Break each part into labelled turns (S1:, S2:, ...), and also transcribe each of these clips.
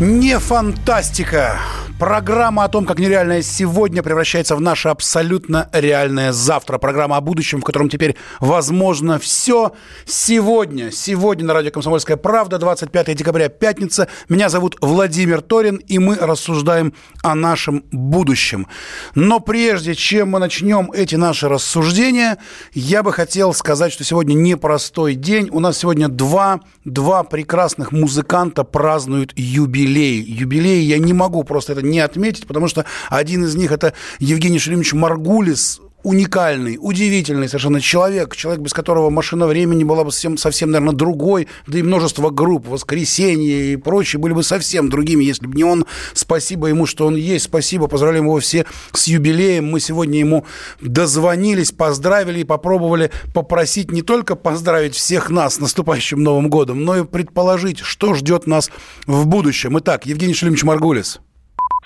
S1: Не фантастика. Программа о том, как нереальное сегодня превращается в наше абсолютно реальное завтра. Программа о будущем, в котором теперь возможно все. Сегодня, сегодня на радио «Комсомольская правда», 25 декабря, пятница. Меня зовут Владимир Торин, и мы рассуждаем о нашем будущем. Но прежде чем мы начнем эти наши рассуждения, я бы хотел сказать, что сегодня непростой день. У нас сегодня два, два прекрасных музыканта празднуют юбилей. Юбилей я не могу просто это не отметить, потому что один из них это Евгений Шеремович Маргулис, уникальный, удивительный совершенно человек, человек, без которого машина времени была бы совсем, совсем, наверное, другой, да и множество групп, «Воскресенье» и прочие были бы совсем другими, если бы не он. Спасибо ему, что он есть, спасибо, поздравляем его все с юбилеем. Мы сегодня ему дозвонились, поздравили и попробовали попросить не только поздравить всех нас с наступающим Новым годом, но и предположить, что ждет нас в будущем. Итак, Евгений Шелимович Маргулис.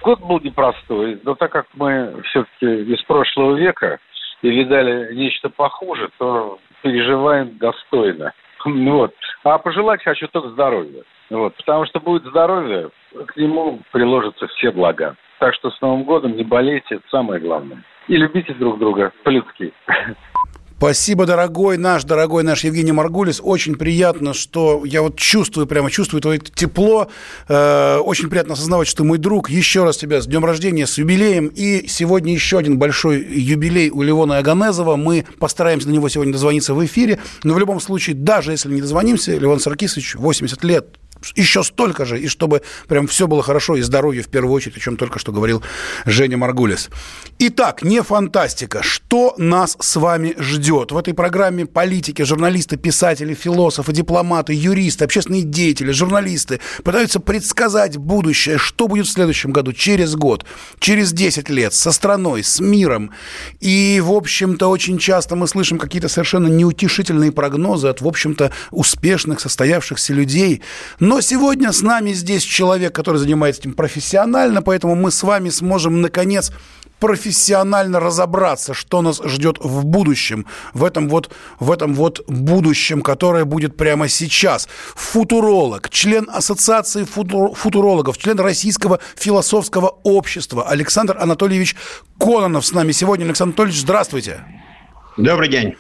S2: Год был непростой, но так как мы все-таки из прошлого века и видали нечто похуже, то переживаем достойно. Вот. А пожелать хочу только здоровья. Вот. Потому что будет здоровье, к нему приложатся все блага. Так что с Новым годом не болейте, это самое главное. И любите друг друга по-людски.
S1: Спасибо, дорогой наш, дорогой наш Евгений Маргулис. Очень приятно, что я вот чувствую, прямо чувствую твое тепло. Э, очень приятно осознавать, что мой друг. Еще раз тебя с днем рождения, с юбилеем. И сегодня еще один большой юбилей у Левона Аганезова. Мы постараемся на него сегодня дозвониться в эфире. Но в любом случае, даже если не дозвонимся, Левон Саркисович, 80 лет, еще столько же, и чтобы прям все было хорошо, и здоровье в первую очередь, о чем только что говорил Женя Маргулис. Итак, не фантастика. Что нас с вами ждет? В этой программе политики, журналисты, писатели, философы, дипломаты, юристы, общественные деятели, журналисты пытаются предсказать будущее, что будет в следующем году, через год, через 10 лет, со страной, с миром. И, в общем-то, очень часто мы слышим какие-то совершенно неутешительные прогнозы от, в общем-то, успешных, состоявшихся людей. Но сегодня с нами здесь человек, который занимается этим профессионально, поэтому мы с вами сможем, наконец, профессионально разобраться, что нас ждет в будущем, в этом вот, в этом вот будущем, которое будет прямо сейчас. Футуролог, член Ассоциации футур, футурологов, член Российского философского общества Александр Анатольевич Кононов с нами сегодня. Александр Анатольевич, здравствуйте.
S3: Добрый день.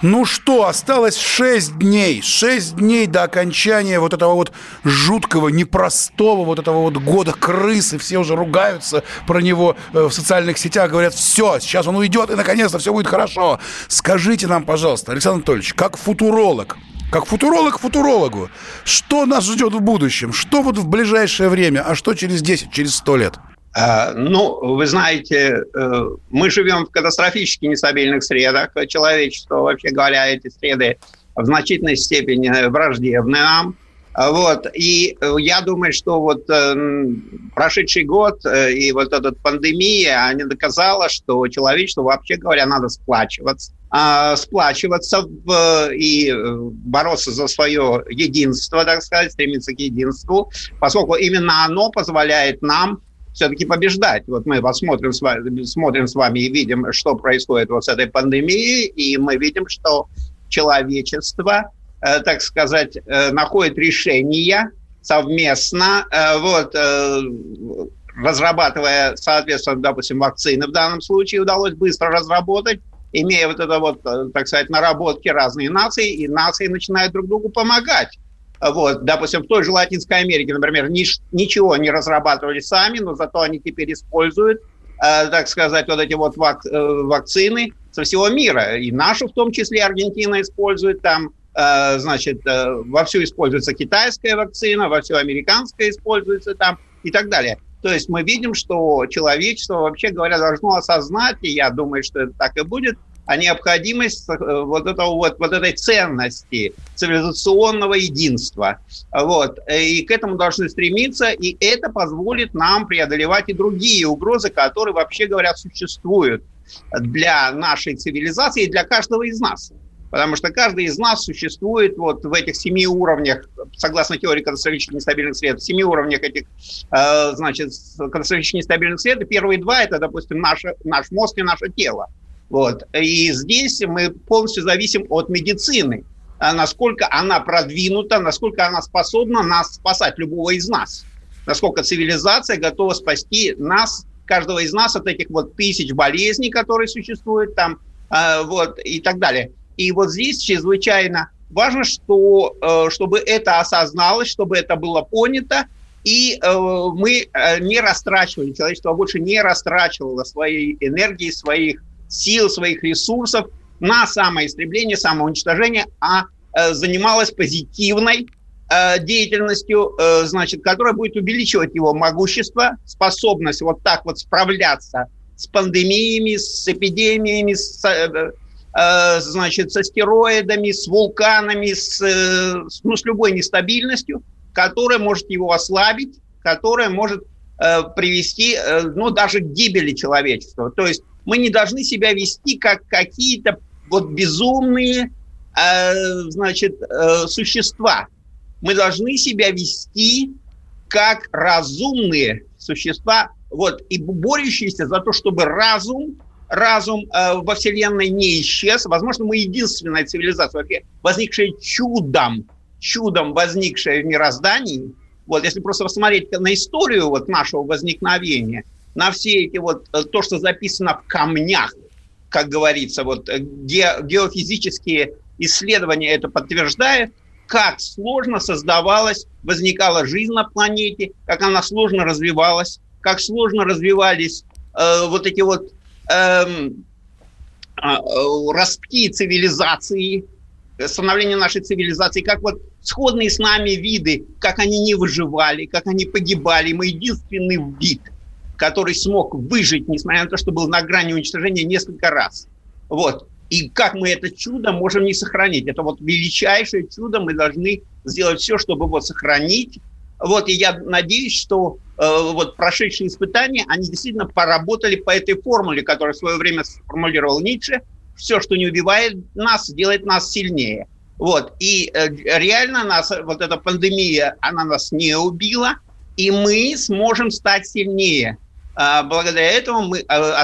S1: Ну что, осталось 6 дней. 6 дней до окончания вот этого вот жуткого, непростого вот этого вот года крысы. Все уже ругаются про него э, в социальных сетях. Говорят, все, сейчас он уйдет, и наконец-то все будет хорошо. Скажите нам, пожалуйста, Александр Анатольевич, как футуролог, как футуролог футурологу, что нас ждет в будущем? Что вот в ближайшее время, а что через 10, через 100 лет?
S3: А, ну, вы знаете, э, мы живем в катастрофически нестабильных средах. Человечество, вообще говоря, эти среды в значительной степени враждебны нам. А, вот. И э, я думаю, что вот э, прошедший год и вот эта пандемия, они доказала, что человечеству, вообще говоря, надо сплачиваться а, сплачиваться в, и бороться за свое единство, так сказать, стремиться к единству, поскольку именно оно позволяет нам все-таки побеждать. Вот мы вот смотрим с, вами, смотрим с вами и видим, что происходит вот с этой пандемией, и мы видим, что человечество, э, так сказать, э, находит решения совместно, э, вот, э, разрабатывая, соответственно, допустим, вакцины в данном случае удалось быстро разработать, имея вот это вот, э, так сказать, наработки разные нации, и нации начинают друг другу помогать. Вот, допустим, в той же Латинской Америке, например, нич- ничего не разрабатывали сами, но зато они теперь используют, э, так сказать, вот эти вот вак- э, вакцины со всего мира. И нашу в том числе Аргентина использует там, э, значит, э, вовсю используется китайская вакцина, вовсю американская используется там и так далее. То есть мы видим, что человечество, вообще говоря, должно осознать, и я думаю, что это так и будет, а необходимость э, вот, этого, вот, вот этой ценности цивилизационного единства. Вот. И к этому должны стремиться, и это позволит нам преодолевать и другие угрозы, которые, вообще говоря, существуют для нашей цивилизации и для каждого из нас. Потому что каждый из нас существует вот в этих семи уровнях, согласно теории катастрофически нестабильных средств, семи уровнях этих, э, значит, катастрофически нестабильных средств. Первые два – это, допустим, наше, наш мозг и наше тело. Вот. И здесь мы полностью зависим от медицины, а насколько она продвинута, насколько она способна нас спасать, любого из нас. Насколько цивилизация готова спасти нас, каждого из нас от этих вот тысяч болезней, которые существуют там, э, вот, и так далее. И вот здесь чрезвычайно важно, что, э, чтобы это осозналось, чтобы это было понято, и э, мы не растрачивали, человечество больше не растрачивало своей энергии, своих сил, своих ресурсов на самоистребление, самоуничтожение, а э, занималась позитивной э, деятельностью, э, значит, которая будет увеличивать его могущество, способность вот так вот справляться с пандемиями, с эпидемиями, с, значит, со стероидами, с вулканами, с, ну, с любой нестабильностью, которая может его ослабить, которая может привести, ну, даже к гибели человечества. То есть мы не должны себя вести как какие-то вот безумные, э, значит, э, существа. Мы должны себя вести как разумные существа, вот, и борющиеся за то, чтобы разум, разум э, во Вселенной не исчез. Возможно, мы единственная цивилизация, возникшая чудом, чудом возникшая в мироздании. Вот, если просто посмотреть на историю вот нашего возникновения – на все эти вот, э, то, что записано в камнях, как говорится, вот э, ге, геофизические исследования это подтверждают, как сложно создавалась, возникала жизнь на планете, как она сложно развивалась, как сложно развивались э, вот эти вот э, э, ростки цивилизации, становление нашей цивилизации, как вот сходные с нами виды, как они не выживали, как они погибали. Мы единственный вид – который смог выжить, несмотря на то, что был на грани уничтожения несколько раз. Вот. И как мы это чудо можем не сохранить? Это вот величайшее чудо, мы должны сделать все, чтобы его сохранить. Вот, и я надеюсь, что э, вот прошедшие испытания, они действительно поработали по этой формуле, которую в свое время сформулировал Ницше. Все, что не убивает нас, делает нас сильнее. Вот, и э, реально нас, вот эта пандемия, она нас не убила, и мы сможем стать сильнее. А, благодаря этому мы а,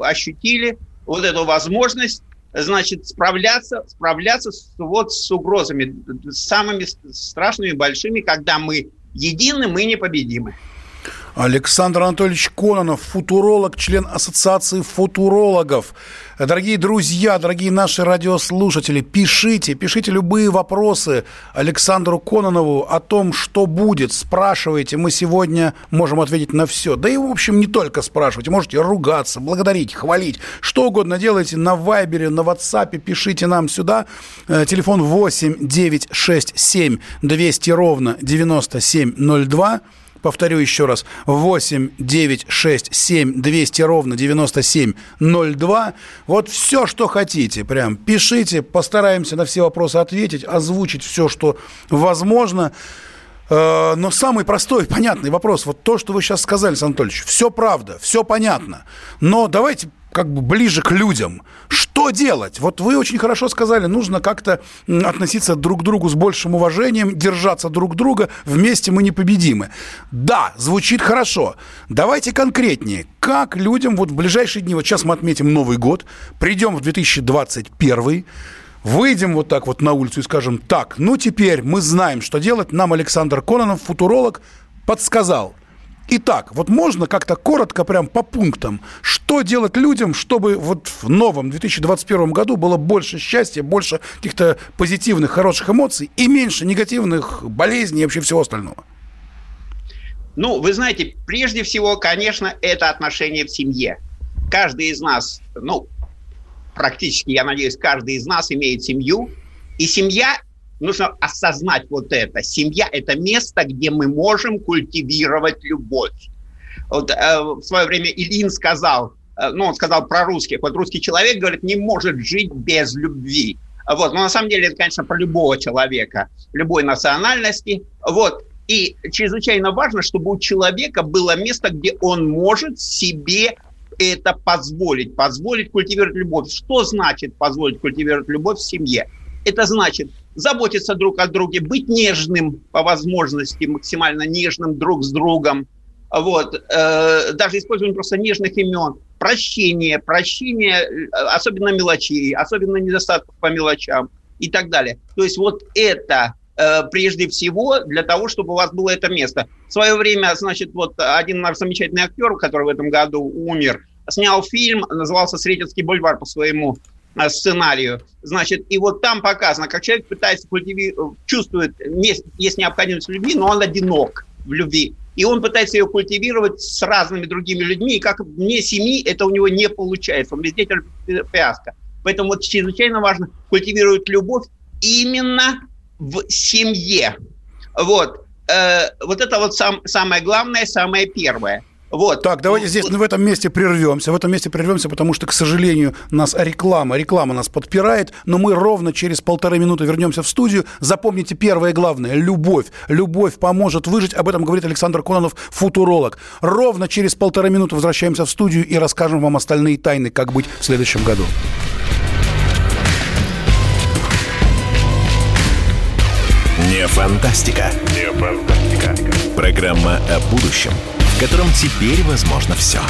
S3: ощутили вот эту возможность значит, справляться, справляться с, вот с угрозами, самыми страшными, большими, когда мы едины, мы непобедимы.
S1: Александр Анатольевич Кононов, футуролог, член Ассоциации футурологов. Дорогие друзья, дорогие наши радиослушатели, пишите, пишите любые вопросы Александру Кононову о том, что будет. Спрашивайте, мы сегодня можем ответить на все. Да и, в общем, не только спрашивайте, можете ругаться, благодарить, хвалить. Что угодно делайте на Вайбере, на WhatsApp, пишите нам сюда. Э, телефон 8 967 200 ровно 9702. Повторю еще раз. 8 9 6 7 200 ровно 9702. Вот все, что хотите. Прям пишите. Постараемся на все вопросы ответить, озвучить все, что возможно. Э, но самый простой, понятный вопрос, вот то, что вы сейчас сказали, Александр все правда, все понятно. Но давайте как бы ближе к людям. Что делать? Вот вы очень хорошо сказали, нужно как-то относиться друг к другу с большим уважением, держаться друг друга, вместе мы непобедимы. Да, звучит хорошо. Давайте конкретнее. Как людям вот в ближайшие дни, вот сейчас мы отметим Новый год, придем в 2021 выйдем вот так вот на улицу и скажем, так, ну теперь мы знаем, что делать. Нам Александр Кононов, футуролог, подсказал – Итак, вот можно как-то коротко, прям по пунктам, что делать людям, чтобы вот в новом 2021 году было больше счастья, больше каких-то позитивных, хороших эмоций и меньше негативных болезней и вообще всего остального?
S3: Ну, вы знаете, прежде всего, конечно, это отношение в семье. Каждый из нас, ну, практически, я надеюсь, каждый из нас имеет семью, и семья нужно осознать вот это. Семья – это место, где мы можем культивировать любовь. Вот, э, в свое время Ильин сказал, э, ну, он сказал про русских. Вот русский человек, говорит, не может жить без любви. Вот. Но на самом деле это, конечно, про любого человека, любой национальности. Вот. И чрезвычайно важно, чтобы у человека было место, где он может себе это позволить, позволить культивировать любовь. Что значит позволить культивировать любовь в семье? Это значит заботиться друг о друге, быть нежным по возможности, максимально нежным друг с другом. Вот. Э, даже использование просто нежных имен. Прощение, прощение, э, особенно мелочей, особенно недостатков по мелочам и так далее. То есть вот это э, прежде всего для того, чтобы у вас было это место. В свое время, значит, вот один наш замечательный актер, который в этом году умер, снял фильм, назывался «Сретенский бульвар» по своему сценарию. Значит, и вот там показано, как человек пытается культивировать, чувствует, есть необходимость в любви, но он одинок в любви. И он пытается ее культивировать с разными другими людьми, и как вне семьи это у него не получается. Он везде терпит фиаско. Поэтому вот чрезвычайно важно культивировать любовь именно в семье. Вот. Э, вот это вот сам, самое главное, самое первое – вот.
S1: Так, давайте здесь в этом месте прервемся. В этом месте прервемся, потому что, к сожалению, нас реклама, реклама нас подпирает, но мы ровно через полторы минуты вернемся в студию. Запомните первое главное – любовь. Любовь поможет выжить. Об этом говорит Александр Кононов, футуролог. Ровно через полторы минуты возвращаемся в студию и расскажем вам остальные тайны, как быть в следующем году.
S4: Не фантастика. Не фантастика. Программа о будущем – котором теперь возможно все.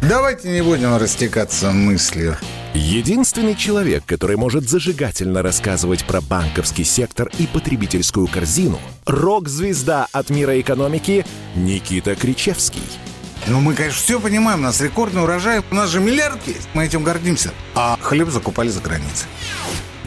S5: Давайте не будем растекаться мыслью.
S4: Единственный человек, который может зажигательно рассказывать про банковский сектор и потребительскую корзину – рок-звезда от мира экономики Никита Кричевский.
S5: Ну, мы, конечно, все понимаем, у нас рекордный урожай, у нас же миллиард есть, мы этим гордимся. А хлеб закупали за границей.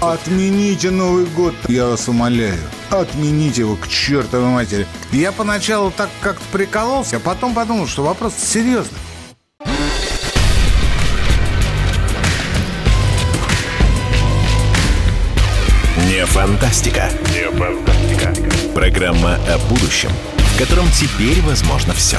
S5: Отмените Новый год, я вас умоляю. Отмените его к чертовой матери. Я поначалу так как-то прикололся, а потом подумал, что вопрос серьезный.
S4: Не фантастика. Не фантастика. Программа о будущем, в котором теперь возможно все.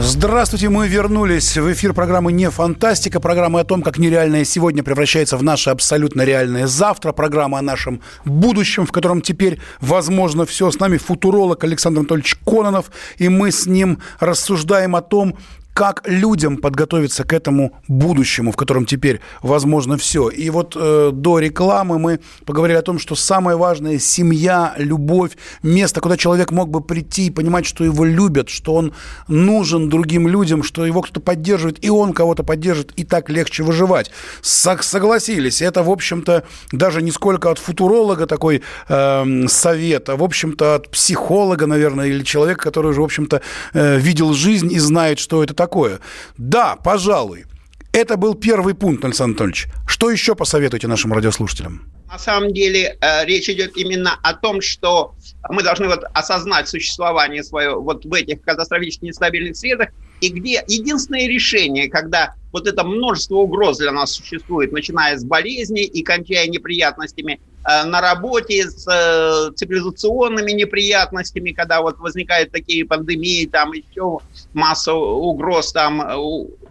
S1: Здравствуйте, мы вернулись в эфир программы «Не фантастика», программы о том, как нереальное сегодня превращается в наше абсолютно реальное завтра, программа о нашем будущем, в котором теперь возможно все. С нами футуролог Александр Анатольевич Кононов, и мы с ним рассуждаем о том, как людям подготовиться к этому будущему, в котором теперь возможно все. И вот э, до рекламы мы поговорили о том, что самое важное – семья, любовь, место, куда человек мог бы прийти и понимать, что его любят, что он нужен другим людям, что его кто-то поддерживает, и он кого-то поддержит, и так легче выживать. Согласились. Это, в общем-то, даже не сколько от футуролога такой э, совет, а, в общем-то, от психолога, наверное, или человека, который уже, в общем-то, э, видел жизнь и знает, что это такое такое. Да, пожалуй. Это был первый пункт, Александр Анатольевич. Что еще посоветуете нашим радиослушателям?
S3: На самом деле э, речь идет именно о том, что мы должны вот осознать существование свое вот в этих катастрофически нестабильных средах, и где единственное решение, когда вот это множество угроз для нас существует, начиная с болезней и кончая неприятностями на работе, с э, цивилизационными неприятностями, когда вот возникают такие пандемии, там еще масса угроз, там,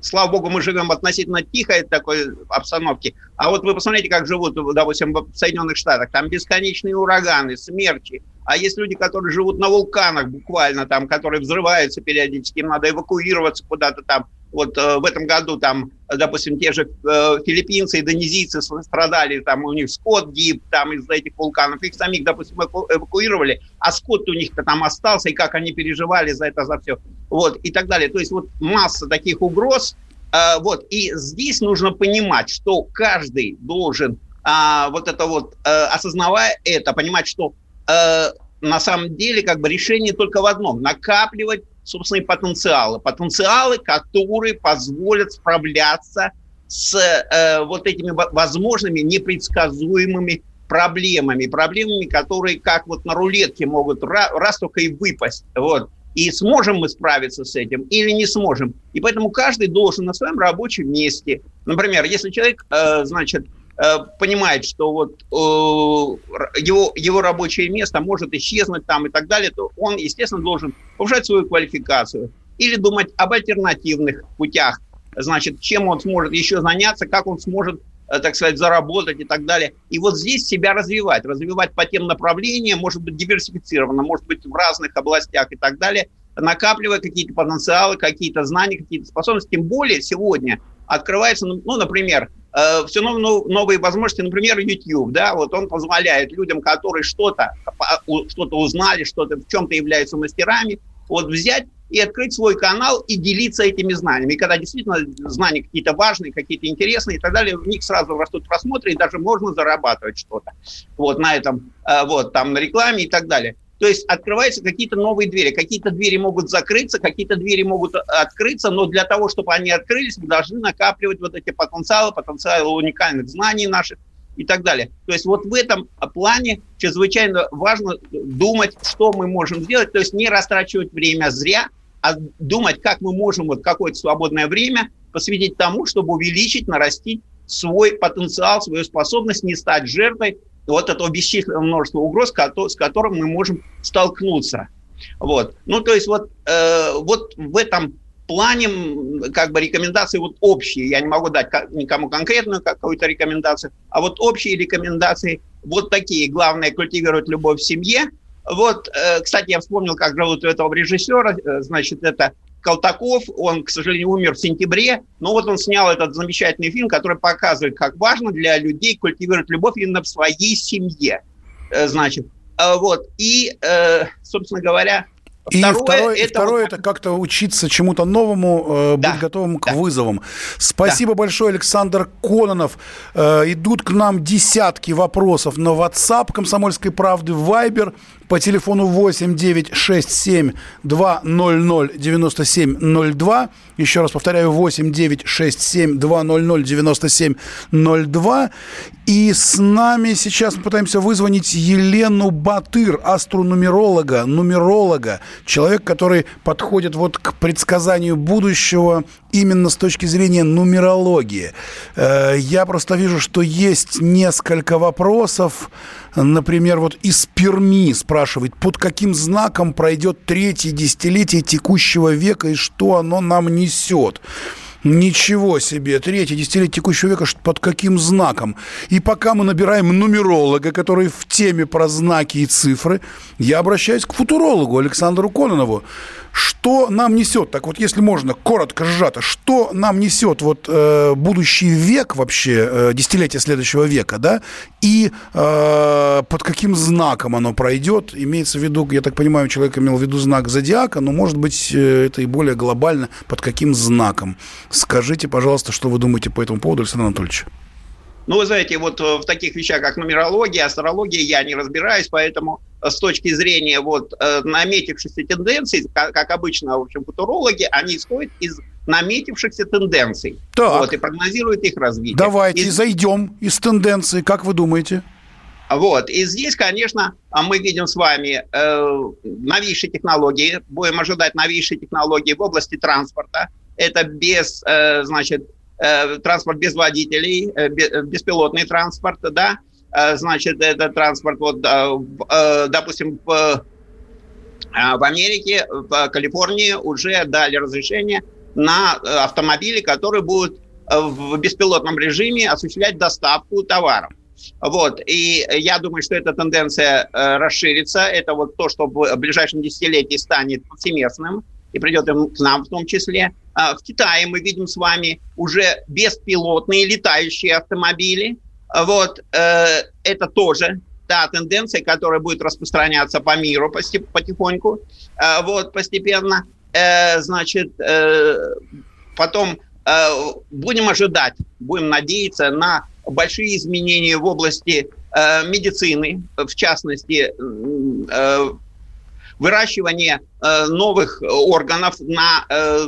S3: слава богу, мы живем в относительно тихой такой обстановке, а вот вы посмотрите, как живут, допустим, в Соединенных Штатах, там бесконечные ураганы, смерчи, а есть люди, которые живут на вулканах буквально там, которые взрываются периодически, им надо эвакуироваться куда-то там. Вот э, в этом году там, допустим, те же э, филиппинцы, индонезийцы страдали, там у них скот гиб там из-за этих вулканов, их самих, допустим, эвакуировали, а скот у них-то там остался, и как они переживали за это, за все, вот, и так далее. То есть вот масса таких угроз, э, вот, и здесь нужно понимать, что каждый должен а, вот это вот, а, осознавая это, понимать, что а, на самом деле как бы решение только в одном – накапливать собственные потенциалы. Потенциалы, которые позволят справляться с э, вот этими возможными непредсказуемыми проблемами, проблемами, которые как вот на рулетке могут раз, раз только и выпасть. Вот. И сможем мы справиться с этим или не сможем. И поэтому каждый должен на своем рабочем месте. Например, если человек, э, значит, понимает, что вот э, его, его рабочее место может исчезнуть там и так далее, то он, естественно, должен повышать свою квалификацию или думать об альтернативных путях значит, чем он сможет еще заняться, как он сможет э, так сказать, заработать и так далее. И вот здесь себя развивать, развивать по тем направлениям, может быть, диверсифицированно, может быть, в разных областях и так далее, накапливая какие-то потенциалы, какие-то знания, какие-то способности. Тем более сегодня открывается, ну например, э, все новые, новые возможности, например, YouTube, да, вот он позволяет людям, которые что-то что-то узнали, что-то в чем-то являются мастерами, вот взять и открыть свой канал и делиться этими знаниями. И когда действительно знания какие-то важные, какие-то интересные и так далее, в них сразу растут просмотры, и даже можно зарабатывать что-то вот на этом, э, вот там на рекламе и так далее. То есть открываются какие-то новые двери. Какие-то двери могут закрыться, какие-то двери могут открыться, но для того, чтобы они открылись, мы должны накапливать вот эти потенциалы, потенциалы уникальных знаний наших, и так далее. То есть вот в этом плане чрезвычайно важно думать, что мы можем сделать, то есть не растрачивать время зря, а думать, как мы можем вот какое-то свободное время посвятить тому, чтобы увеличить, нарастить свой потенциал, свою способность не стать жертвой вот этого бесчисленного множества угроз, с которым мы можем столкнуться. Вот. Ну, то есть вот, э, вот в этом плане как бы рекомендации вот общие, я не могу дать никому конкретную какую-то рекомендацию, а вот общие рекомендации вот такие. Главное культивировать любовь в семье. Вот, э, кстати, я вспомнил, как зовут этого режиссера, э, значит, это Колтаков, он, к сожалению, умер в сентябре, но вот он снял этот замечательный фильм, который показывает, как важно для людей культивировать любовь именно в своей семье. Э, значит, вот, и, собственно говоря,
S1: и второе, второе, это, второе вот... это как-то учиться чему-то новому, э, да, быть готовым к да. вызовам. Спасибо да. большое, Александр Кононов. Э, идут к нам десятки вопросов на WhatsApp Комсомольской правды, Viber по телефону 8 9 6 7 2 0 0 97 02. Еще раз повторяю, 8 9 6 7 2 0 0 97 02. И с нами сейчас мы пытаемся вызвонить Елену Батыр, астронумеролога, нумеролога, человек, который подходит вот к предсказанию будущего именно с точки зрения нумерологии. Э, я просто вижу, что есть несколько вопросов. Например, вот из Перми спрашивает, под каким знаком пройдет третье десятилетие текущего века и что оно нам несет? Ничего себе, третье десятилетие текущего века под каким знаком? И пока мы набираем нумеролога, который в теме про знаки и цифры, я обращаюсь к футурологу Александру Кононову. Что нам несет, так вот, если можно, коротко, сжато, что нам несет вот э, будущий век вообще, э, десятилетие следующего века, да, и э, под каким знаком оно пройдет, имеется в виду, я так понимаю, человек имел в виду знак зодиака, но, может быть, э, это и более глобально, под каким знаком. Скажите, пожалуйста, что вы думаете по этому поводу, Александр Анатольевич?
S3: Ну, вы знаете, вот э, в таких вещах, как нумерология, астрология, я не разбираюсь, поэтому э, с точки зрения вот э, наметившихся тенденций, как, как обычно, в общем, футурологи, они исходят из наметившихся тенденций. Так. Вот, и прогнозируют их развитие.
S1: Давайте и... зайдем из тенденций, как вы думаете?
S3: Вот. И здесь, конечно, а мы видим с вами э, новейшие технологии, будем ожидать новейшие технологии в области транспорта. Это без, э, значит, транспорт без водителей, э, э, беспилотный транспорт, да, значит, это транспорт, вот, допустим, в, в Америке, в Калифорнии уже дали разрешение на автомобили, которые будут в беспилотном режиме осуществлять доставку товаров. Вот. И я думаю, что эта тенденция расширится. Это вот то, что в ближайшем десятилетии станет повсеместным и придет к нам в том числе. А, в Китае мы видим с вами уже беспилотные летающие автомобили. Вот, э, это тоже та тенденция, которая будет распространяться по миру потихоньку, э, вот, постепенно. Э, значит, потом будем ожидать, будем надеяться на большие изменения в области э, медицины, в частности, э, выращивание э, новых органов на э,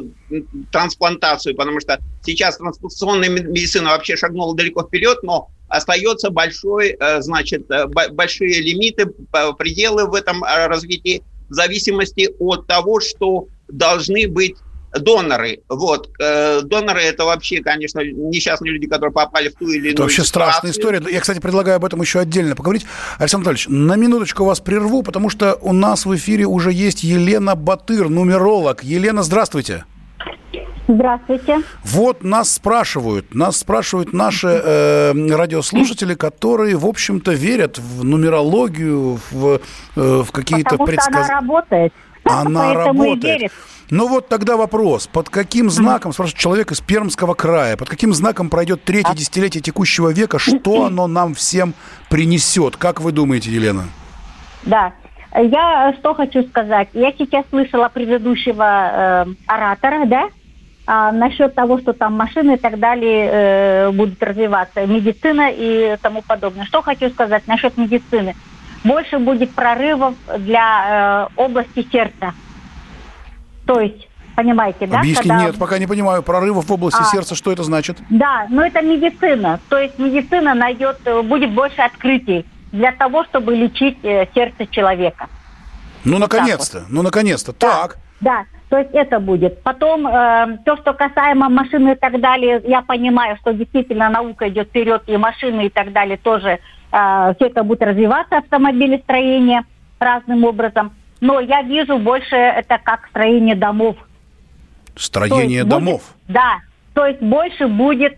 S3: трансплантацию, потому что сейчас трансплантационная медицина вообще шагнула далеко вперед, но остается большой, э, значит, э, большие лимиты, пределы в этом э, развитии в зависимости от того, что должны быть доноры. Вот. Доноры это вообще, конечно, несчастные люди, которые попали в ту или иную
S1: Это вообще ситуацию. страшная история. Я, кстати, предлагаю об этом еще отдельно поговорить. Александр Анатольевич, на минуточку вас прерву, потому что у нас в эфире уже есть Елена Батыр, нумеролог. Елена, здравствуйте.
S6: Здравствуйте.
S1: Вот нас спрашивают, нас спрашивают наши э, радиослушатели, которые, в общем-то, верят в нумерологию, в, э, в какие-то предсказания.
S6: она работает.
S1: Она работает. Ну вот тогда вопрос. Под каким знаком, спрашивает человек из Пермского края, под каким знаком пройдет третье десятилетие текущего века? Что оно нам всем принесет? Как вы думаете, Елена?
S6: Да. Я что хочу сказать. Я сейчас слышала предыдущего э, оратора, да, а насчет того, что там машины и так далее э, будут развиваться, медицина и тому подобное. Что хочу сказать насчет медицины. Больше будет прорывов для э, области сердца. То есть, понимаете, да?
S1: Объясни, Когда... нет, пока не понимаю. Прорывов в области а, сердца, что это значит?
S6: Да, ну это медицина. То есть медицина найдет, э, будет больше открытий для того, чтобы лечить э, сердце человека.
S1: Ну, наконец-то, вот. ну, наконец-то. Да. Так.
S6: Да, то есть это будет. Потом э, то, что касаемо машины и так далее, я понимаю, что действительно наука идет вперед, и машины и так далее тоже, э, все это будет развиваться, автомобилестроение разным образом. Но я вижу больше это как строение домов.
S1: Строение домов?
S6: Будет, да, то есть больше будет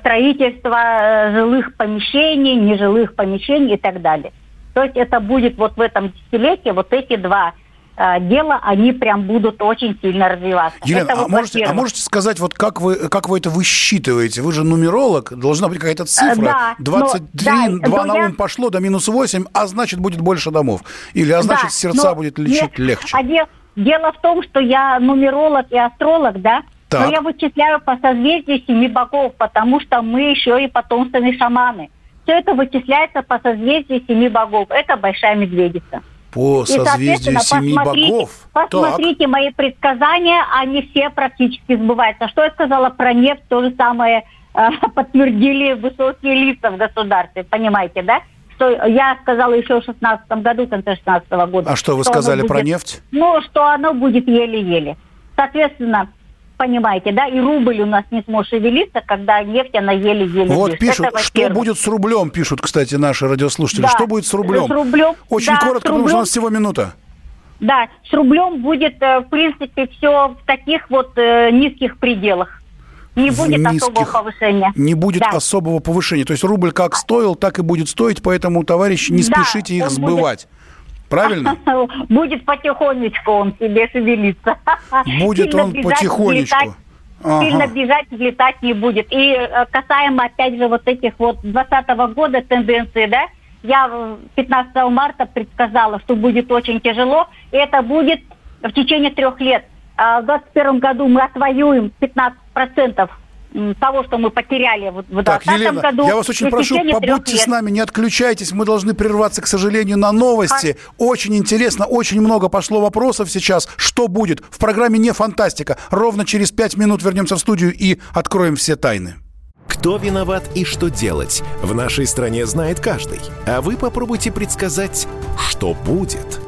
S6: строительство э, жилых помещений, нежилых помещений и так далее. То есть это будет вот в этом десятилетии вот эти два Э, дела, они прям будут очень сильно развиваться.
S1: Елена, а, вот можете, а можете сказать, вот как вы, как вы это высчитываете? Вы же нумеролог, должна быть какая-то цифра. Да, 23, но, 2 да, на ум пошло до минус 8, а значит будет больше домов. Или а значит да, сердца будет лечить
S6: не,
S1: легче.
S6: А де, дело в том, что я нумеролог и астролог, да? Так. Но я вычисляю по созвездию семи богов, потому что мы еще и потомственные шаманы. Все это вычисляется по созвездию семи богов. Это большая медведица
S1: по созвездию семи богов.
S6: Посмотрите так. мои предсказания, они все практически сбываются. Что я сказала про нефть, то же самое э, подтвердили высокие лица в государстве, понимаете, да? Что я сказала еще в 16 году, в конце 16 года.
S1: А что вы что сказали будет, про нефть?
S6: Ну, что оно будет еле-еле. Соответственно, понимаете, да, и рубль у нас не сможет шевелиться, когда нефть, она еле-еле
S1: Вот лежит. пишут, Это, что будет с рублем, пишут, кстати, наши радиослушатели. Да. Что будет с рублем? С рублем. Очень да, коротко, потому что у нас всего минута.
S6: Да, с рублем будет, э, в принципе, все в таких вот э, низких пределах. Не будет низких, особого повышения.
S1: Не будет да. особого повышения. То есть рубль как стоил, так и будет стоить, поэтому, товарищи, не да, спешите их сбывать. Будет Правильно?
S6: Будет потихонечку он себе шевелиться.
S1: Будет он потихонечку.
S6: Ага. Сильно бежать, взлетать не будет. И э, касаемо, опять же, вот этих вот 2020 года тенденции, да, я 15 марта предсказала, что будет очень тяжело, и это будет в течение трех лет. А в 2021 году мы отвоюем 15% того, что мы потеряли в 2020 году.
S1: Я вас очень прошу, побудьте с нами, не отключайтесь. Мы должны прерваться, к сожалению, на новости. А... Очень интересно, очень много пошло вопросов сейчас. Что будет? В программе «Не фантастика». Ровно через пять минут вернемся в студию и откроем все тайны.
S4: Кто виноват и что делать, в нашей стране знает каждый. А вы попробуйте предсказать, что будет –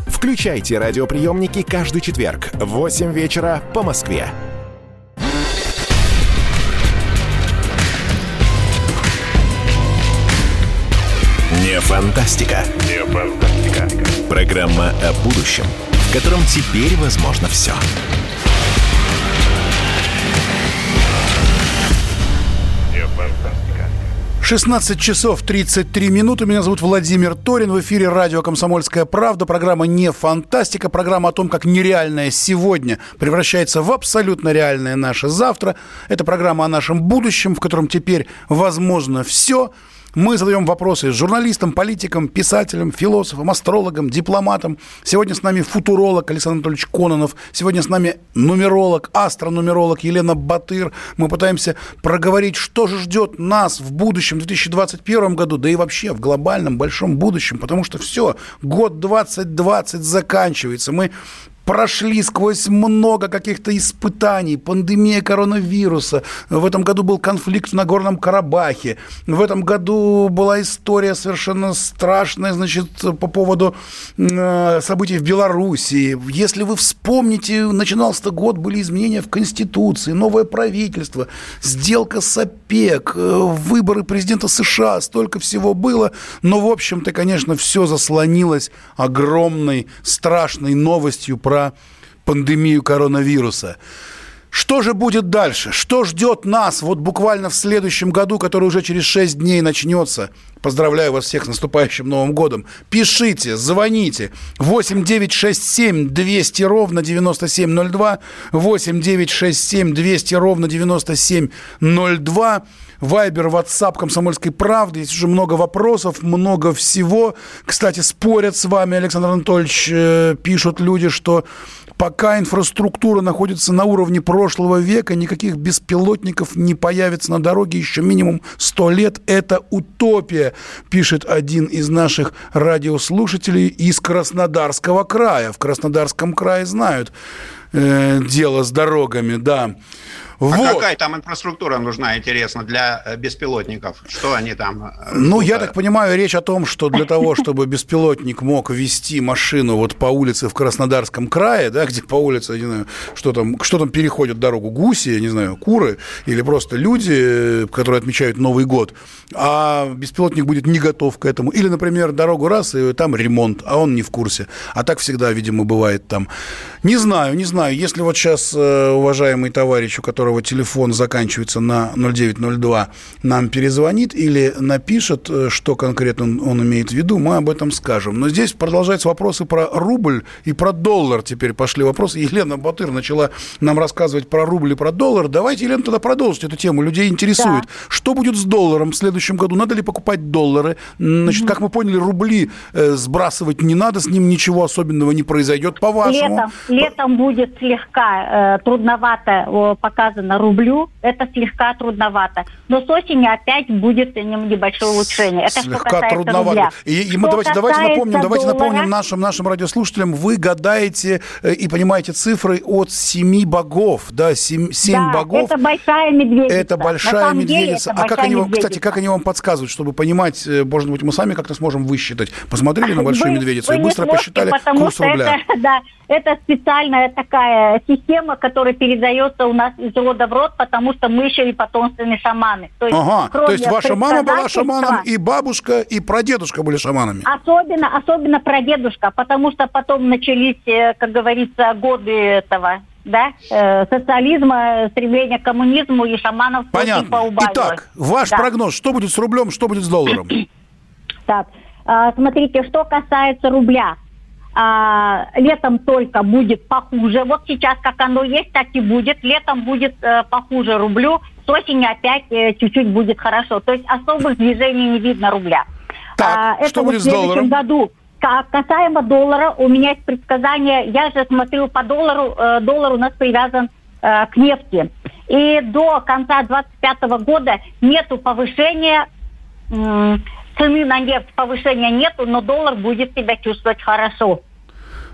S4: Включайте радиоприемники каждый четверг в 8 вечера по Москве. Не фантастика. Не фантастика. Программа о будущем, в котором теперь возможно все.
S1: 16 часов 33 минуты. Меня зовут Владимир Торин. В эфире радио «Комсомольская правда». Программа «Не фантастика». Программа о том, как нереальное сегодня превращается в абсолютно реальное наше завтра. Это программа о нашем будущем, в котором теперь возможно все – мы задаем вопросы журналистам, политикам, писателям, философам, астрологам, дипломатам. Сегодня с нами футуролог Александр Анатольевич Кононов. Сегодня с нами нумеролог, астронумеролог Елена Батыр. Мы пытаемся проговорить, что же ждет нас в будущем, в 2021 году, да и вообще в глобальном большом будущем, потому что все, год 2020 заканчивается. Мы прошли сквозь много каких-то испытаний, пандемия коронавируса. В этом году был конфликт в Нагорном Карабахе. В этом году была история совершенно страшная, значит, по поводу э, событий в Белоруссии. Если вы вспомните, начинался год, были изменения в Конституции, новое правительство, сделка с ОПЕК, э, выборы президента США, столько всего было. Но, в общем-то, конечно, все заслонилось огромной, страшной новостью про про пандемию коронавируса. Что же будет дальше? Что ждет нас вот буквально в следующем году, который уже через 6 дней начнется? Поздравляю вас всех с наступающим Новым годом. Пишите, звоните. 8 9 6 7 200 ровно 9702. 8 9 6 7 200 ровно 9702. Вайбер, Ватсап Комсомольской правды. Есть уже много вопросов, много всего. Кстати, спорят с вами, Александр Анатольевич, э, пишут люди, что пока инфраструктура находится на уровне прошлого века, никаких беспилотников не появится на дороге еще минимум 100 лет. Это утопия, пишет один из наших радиослушателей из Краснодарского края. В Краснодарском крае знают э, дело с дорогами, да.
S3: А вот. какая там инфраструктура нужна, интересно, для э, беспилотников? Что они там?
S1: Э, ну, я так понимаю, речь о том, что для того, чтобы беспилотник мог вести машину вот по улице в Краснодарском крае, да, где по улице, не знаю, что там, что там переходят дорогу, гуси, я не знаю, куры, или просто люди, которые отмечают Новый год, а беспилотник будет не готов к этому. Или, например, дорогу раз, и там ремонт, а он не в курсе. А так всегда, видимо, бывает там. Не знаю, не знаю. Если вот сейчас э, уважаемый товарищ, у которого которого телефон заканчивается на 0902, нам перезвонит или напишет, э, что конкретно он, он имеет в виду, мы об этом скажем. Но здесь продолжаются вопросы про рубль и про доллар. Теперь пошли вопросы. Елена Батыр начала нам рассказывать про рубль и про доллар. Давайте, Елена, тогда продолжить эту тему. Людей интересует, да. что будет с долларом в следующем году? Надо ли покупать доллары? Значит, угу. как мы поняли, рубли э, сбрасывать не надо, с ним ничего особенного не произойдет, по-вашему?
S6: Летом, летом будет слегка э, трудновато э, показывать на рублю, это слегка трудновато. Но с осени опять будет небольшое улучшение. Это
S1: слегка что трудновато. Рубля. И, и мы давайте, давайте напомним, давайте напомним нашим, нашим радиослушателям, вы гадаете э, и понимаете цифры от семи богов, да, семь, семь да, богов.
S6: это большая медведица.
S1: Это большая медведица.
S6: это
S1: а как они вам, кстати, как они вам подсказывают, чтобы понимать, э, может быть, мы сами как-то сможем высчитать? Посмотрели на большую вы, медведицу вы и быстро сможете, посчитали курс рубля.
S6: Это, да, это специальная такая система, которая передается у нас из рода в род, потому что мы еще и потомственные шаманы.
S1: То есть, ага, то есть ваша мама была шаманом, и бабушка, и прадедушка были шаманами?
S6: Особенно, особенно прадедушка, потому что потом начались, э, как говорится, годы этого да, э, социализма, стремления к коммунизму и шаманов
S1: Понятно. Итак, ваш да. прогноз, что будет с рублем, что будет с долларом?
S6: Так, э, смотрите, что касается рубля а, летом только будет похуже. Вот сейчас как оно есть, так и будет. Летом будет э, похуже рублю, с осени опять э, чуть-чуть будет хорошо. То есть особых движений не видно рубля.
S1: Так, а, что будет в следующем
S6: году касаемо доллара, у меня есть предсказание, я же смотрю по доллару, э, доллар у нас привязан э, к нефти. И до конца 2025 года нету повышения э, цены на нефть, повышения нету, но доллар будет себя чувствовать хорошо.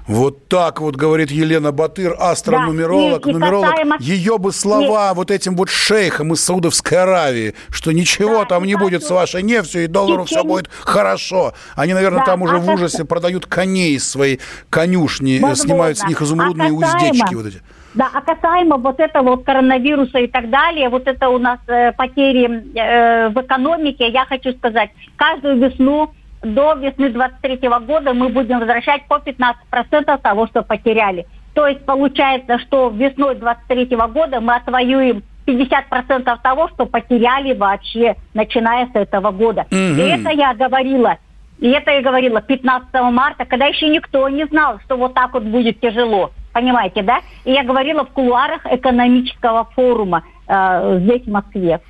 S1: Вот так вот говорит Елена Батыр, астронумеролог, да, и, и нумеролог. Касаемо... Ее бы слова и... вот этим вот шейхам из Саудовской Аравии, что ничего да, там не будет с вашей нефтью, и доллару все будет хорошо. Они, наверное, да, там уже а в ужасе как... продают коней из своей конюшни, Возможно. снимают с них изумрудные а касаемо... уздечки вот эти.
S6: Да, а касаемо вот этого вот коронавируса и так далее, вот это у нас э, потери э, в экономике, я хочу сказать, каждую весну до весны 23 года мы будем возвращать по 15% того, что потеряли. То есть получается, что весной 23 года мы отвоюем 50% того, что потеряли вообще, начиная с этого года. Mm-hmm. И это я говорила. И это я говорила 15 марта, когда еще никто не знал, что вот так вот будет тяжело. Понимаете, да? И я говорила в кулуарах экономического форума э, здесь, в Москве.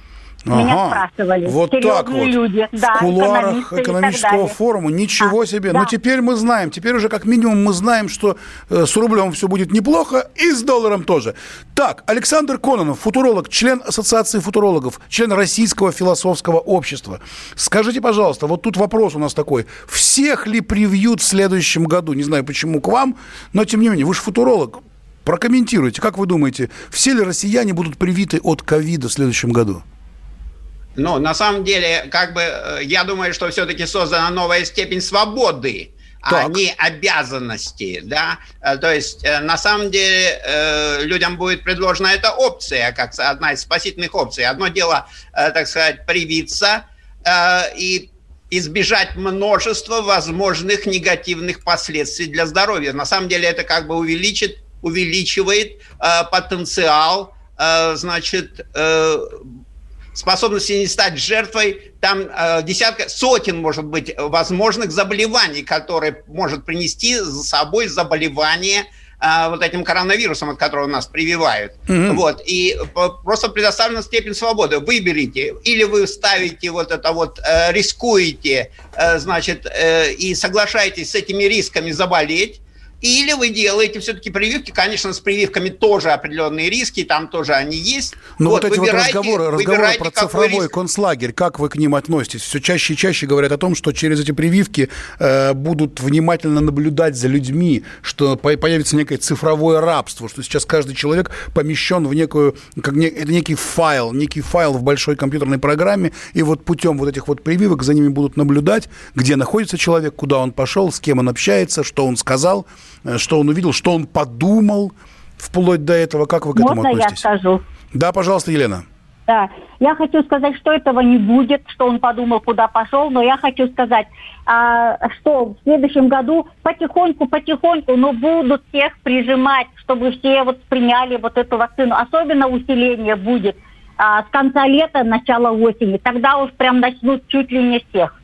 S6: Меня спрашивали.
S1: Вот так вот.
S6: люди.
S1: В да, кулуарах экономического форума. Ничего а, себе. Да. Но теперь мы знаем. Теперь уже как минимум мы знаем, что э, с рублем все будет неплохо и с долларом тоже. Так, Александр Кононов, футуролог, член Ассоциации футурологов, член Российского философского общества. Скажите, пожалуйста, вот тут вопрос у нас такой. Всех ли привьют в следующем году? Не знаю, почему к вам, но тем не менее, вы же футуролог. Прокомментируйте, как вы думаете, все ли россияне будут привиты от ковида в следующем году?
S3: Ну, на самом деле, как бы, э, я думаю, что все-таки создана новая степень свободы, а так. а не обязанности, да. Э, то есть, э, на самом деле, людям будет предложена эта опция, как одна из спасительных опций. Одно дело, так сказать, привиться и избежать множества возможных негативных последствий для здоровья. На самом деле, это как бы увеличит, увеличивает потенциал, значит, способности не стать жертвой, там э, десятка, сотен, может быть, возможных заболеваний, которые может принести за собой заболевание э, вот этим коронавирусом, от которого нас прививают. Mm-hmm. Вот, и просто предоставлена степень свободы. Выберите, или вы ставите вот это вот, э, рискуете, э, значит, э, и соглашаетесь с этими рисками заболеть, или вы делаете все-таки прививки, конечно, с прививками тоже определенные риски, там тоже они есть.
S1: Но ну, вот, вот эти вот разговоры, разговоры про цифровой риск... концлагерь, как вы к ним относитесь? Все чаще и чаще говорят о том, что через эти прививки э, будут внимательно наблюдать за людьми, что появится некое цифровое рабство, что сейчас каждый человек помещен в некую, как не, это некий файл, некий файл в большой компьютерной программе, и вот путем вот этих вот прививок за ними будут наблюдать, где находится человек, куда он пошел, с кем он общается, что он сказал – что он увидел, что он подумал вплоть до этого. Как вы к этому
S6: Можно относитесь? я скажу?
S1: Да, пожалуйста, Елена.
S6: Да, я хочу сказать, что этого не будет, что он подумал, куда пошел, но я хочу сказать, а, что в следующем году потихоньку, потихоньку, но будут всех прижимать, чтобы все вот приняли вот эту вакцину. Особенно усиление будет а, с конца лета, начала осени. Тогда уж прям начнут чуть ли не всех.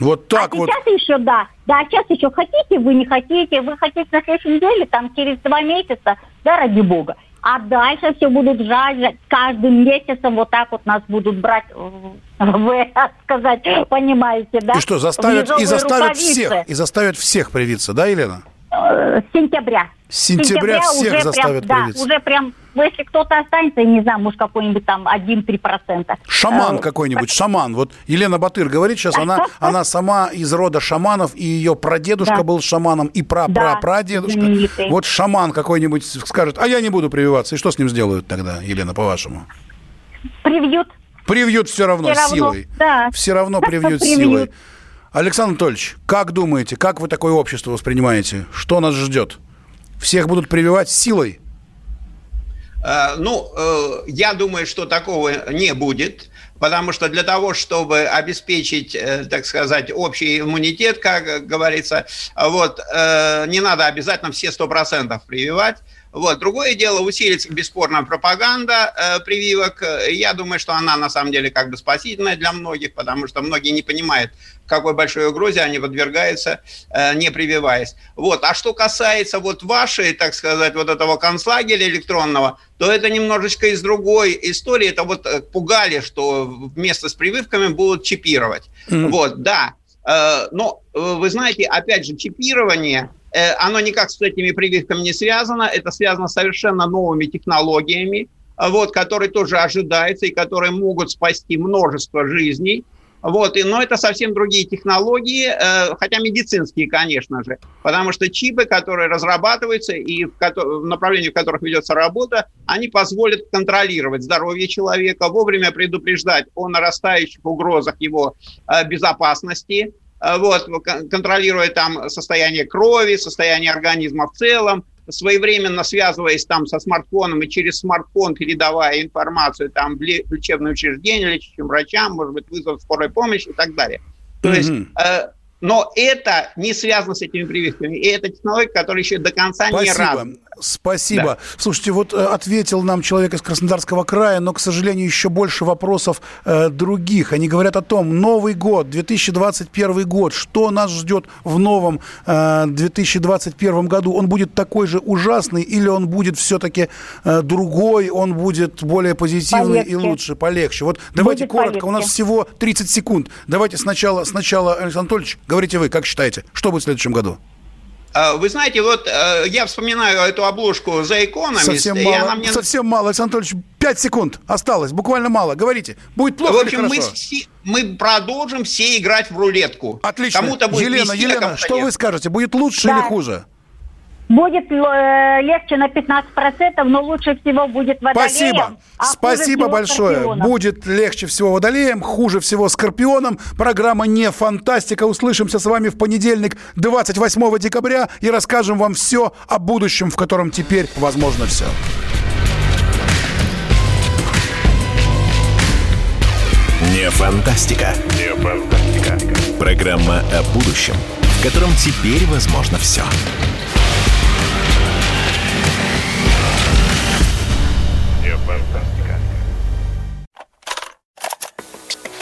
S1: Вот так
S6: а
S1: вот.
S6: сейчас еще, да. Да, сейчас еще хотите, вы не хотите. Вы хотите на следующей неделе, там, через два месяца, да, ради бога. А дальше все будут жать, каждым месяцем вот так вот нас будут брать, вы сказать, понимаете, да?
S1: И что, заставят, и заставят всех, и заставят всех привиться, да, Елена?
S6: Э, с сентября.
S1: С сентября, всех уже заставят
S6: прям,
S1: привиться.
S6: Да, уже прям, ну, если кто-то останется, я не знаю, может, какой-нибудь там 1-3%.
S1: Шаман э, какой-нибудь, шаман. Вот Елена Батыр говорит сейчас, она, она сама из рода шаманов, и ее прадедушка да. был шаманом, и пра-пра-прадедушка. Да, вот шаман какой-нибудь скажет, а я не буду прививаться. И что с ним сделают тогда, Елена, по-вашему?
S6: Привьют.
S1: Привьют все равно, все силой. Равно, да. Все равно привьют силой. Александр Анатольевич, как думаете, как вы такое общество воспринимаете? Что нас ждет? Всех будут прививать силой?
S3: Э, ну, э, я думаю, что такого не будет, потому что для того, чтобы обеспечить, э, так сказать, общий иммунитет, как говорится, вот, не надо обязательно все 100% прививать. Вот. Другое дело, усилится бесспорно пропаганда э, прививок. Я думаю, что она на самом деле как бы спасительная для многих, потому что многие не понимают, какой большой угрозе они подвергаются, э, не прививаясь. Вот. А что касается вот вашей, так сказать, вот этого концлагеря электронного, то это немножечко из другой истории. Это вот э, пугали, что вместо с прививками будут чипировать. Mm-hmm. Вот, да. Э, Но вы знаете, опять же, чипирование оно никак с этими прививками не связано, это связано с совершенно новыми технологиями, вот, которые тоже ожидаются и которые могут спасти множество жизней. Вот, и, но это совсем другие технологии, э, хотя медицинские, конечно же, потому что чипы, которые разрабатываются и в, в направлении, в которых ведется работа, они позволят контролировать здоровье человека, вовремя предупреждать о нарастающих угрозах его э, безопасности, э, вот, контролируя там состояние крови, состояние организма в целом, своевременно связываясь там со смартфоном и через смартфон передавая информацию там в лечебное учреждение, лечащим врачам, может быть, вызов скорой помощи и так далее. То mm-hmm. есть э, но это не связано с этими прививками. И это технология, которая еще до конца
S1: Спасибо.
S3: не развита.
S1: Спасибо. Да. Слушайте, вот э, ответил нам человек из Краснодарского края, но, к сожалению, еще больше вопросов э, других. Они говорят о том, Новый год, 2021 год, что нас ждет в новом э, 2021 году? Он будет такой же ужасный или он будет все-таки э, другой, он будет более позитивный полегче. и лучше, полегче? Вот давайте будет коротко, полегче. у нас всего 30 секунд. Давайте сначала, сначала Александр Анатольевич, говорите вы, как считаете, что будет в следующем году?
S3: А, вы знаете, вот э, я вспоминаю эту обложку The Economist.
S1: Совсем мало, мне... совсем мало, Александр Анатольевич. Пять секунд осталось, буквально мало. Говорите, будет плохо
S3: в общем,
S1: или
S3: хорошо? Мы, все, мы продолжим все играть в рулетку.
S1: Отлично. Кому-то будет Елена, вести, Елена, что вы скажете? Будет лучше да. или хуже?
S6: Будет э, легче на 15%, но лучше всего будет водолеем.
S1: Спасибо. А Спасибо большое. Скорпионом. Будет легче всего водолеем, хуже всего скорпионом. Программа «Не фантастика». Услышимся с вами в понедельник, 28 декабря, и расскажем вам все о будущем, в котором теперь возможно все.
S4: Не фантастика. Не фантастика. Программа о будущем, в котором теперь возможно все.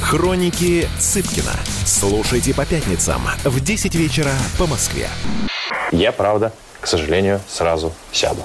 S4: Хроники Цыпкина. Слушайте по пятницам в 10 вечера по Москве.
S7: Я, правда, к сожалению, сразу сяду.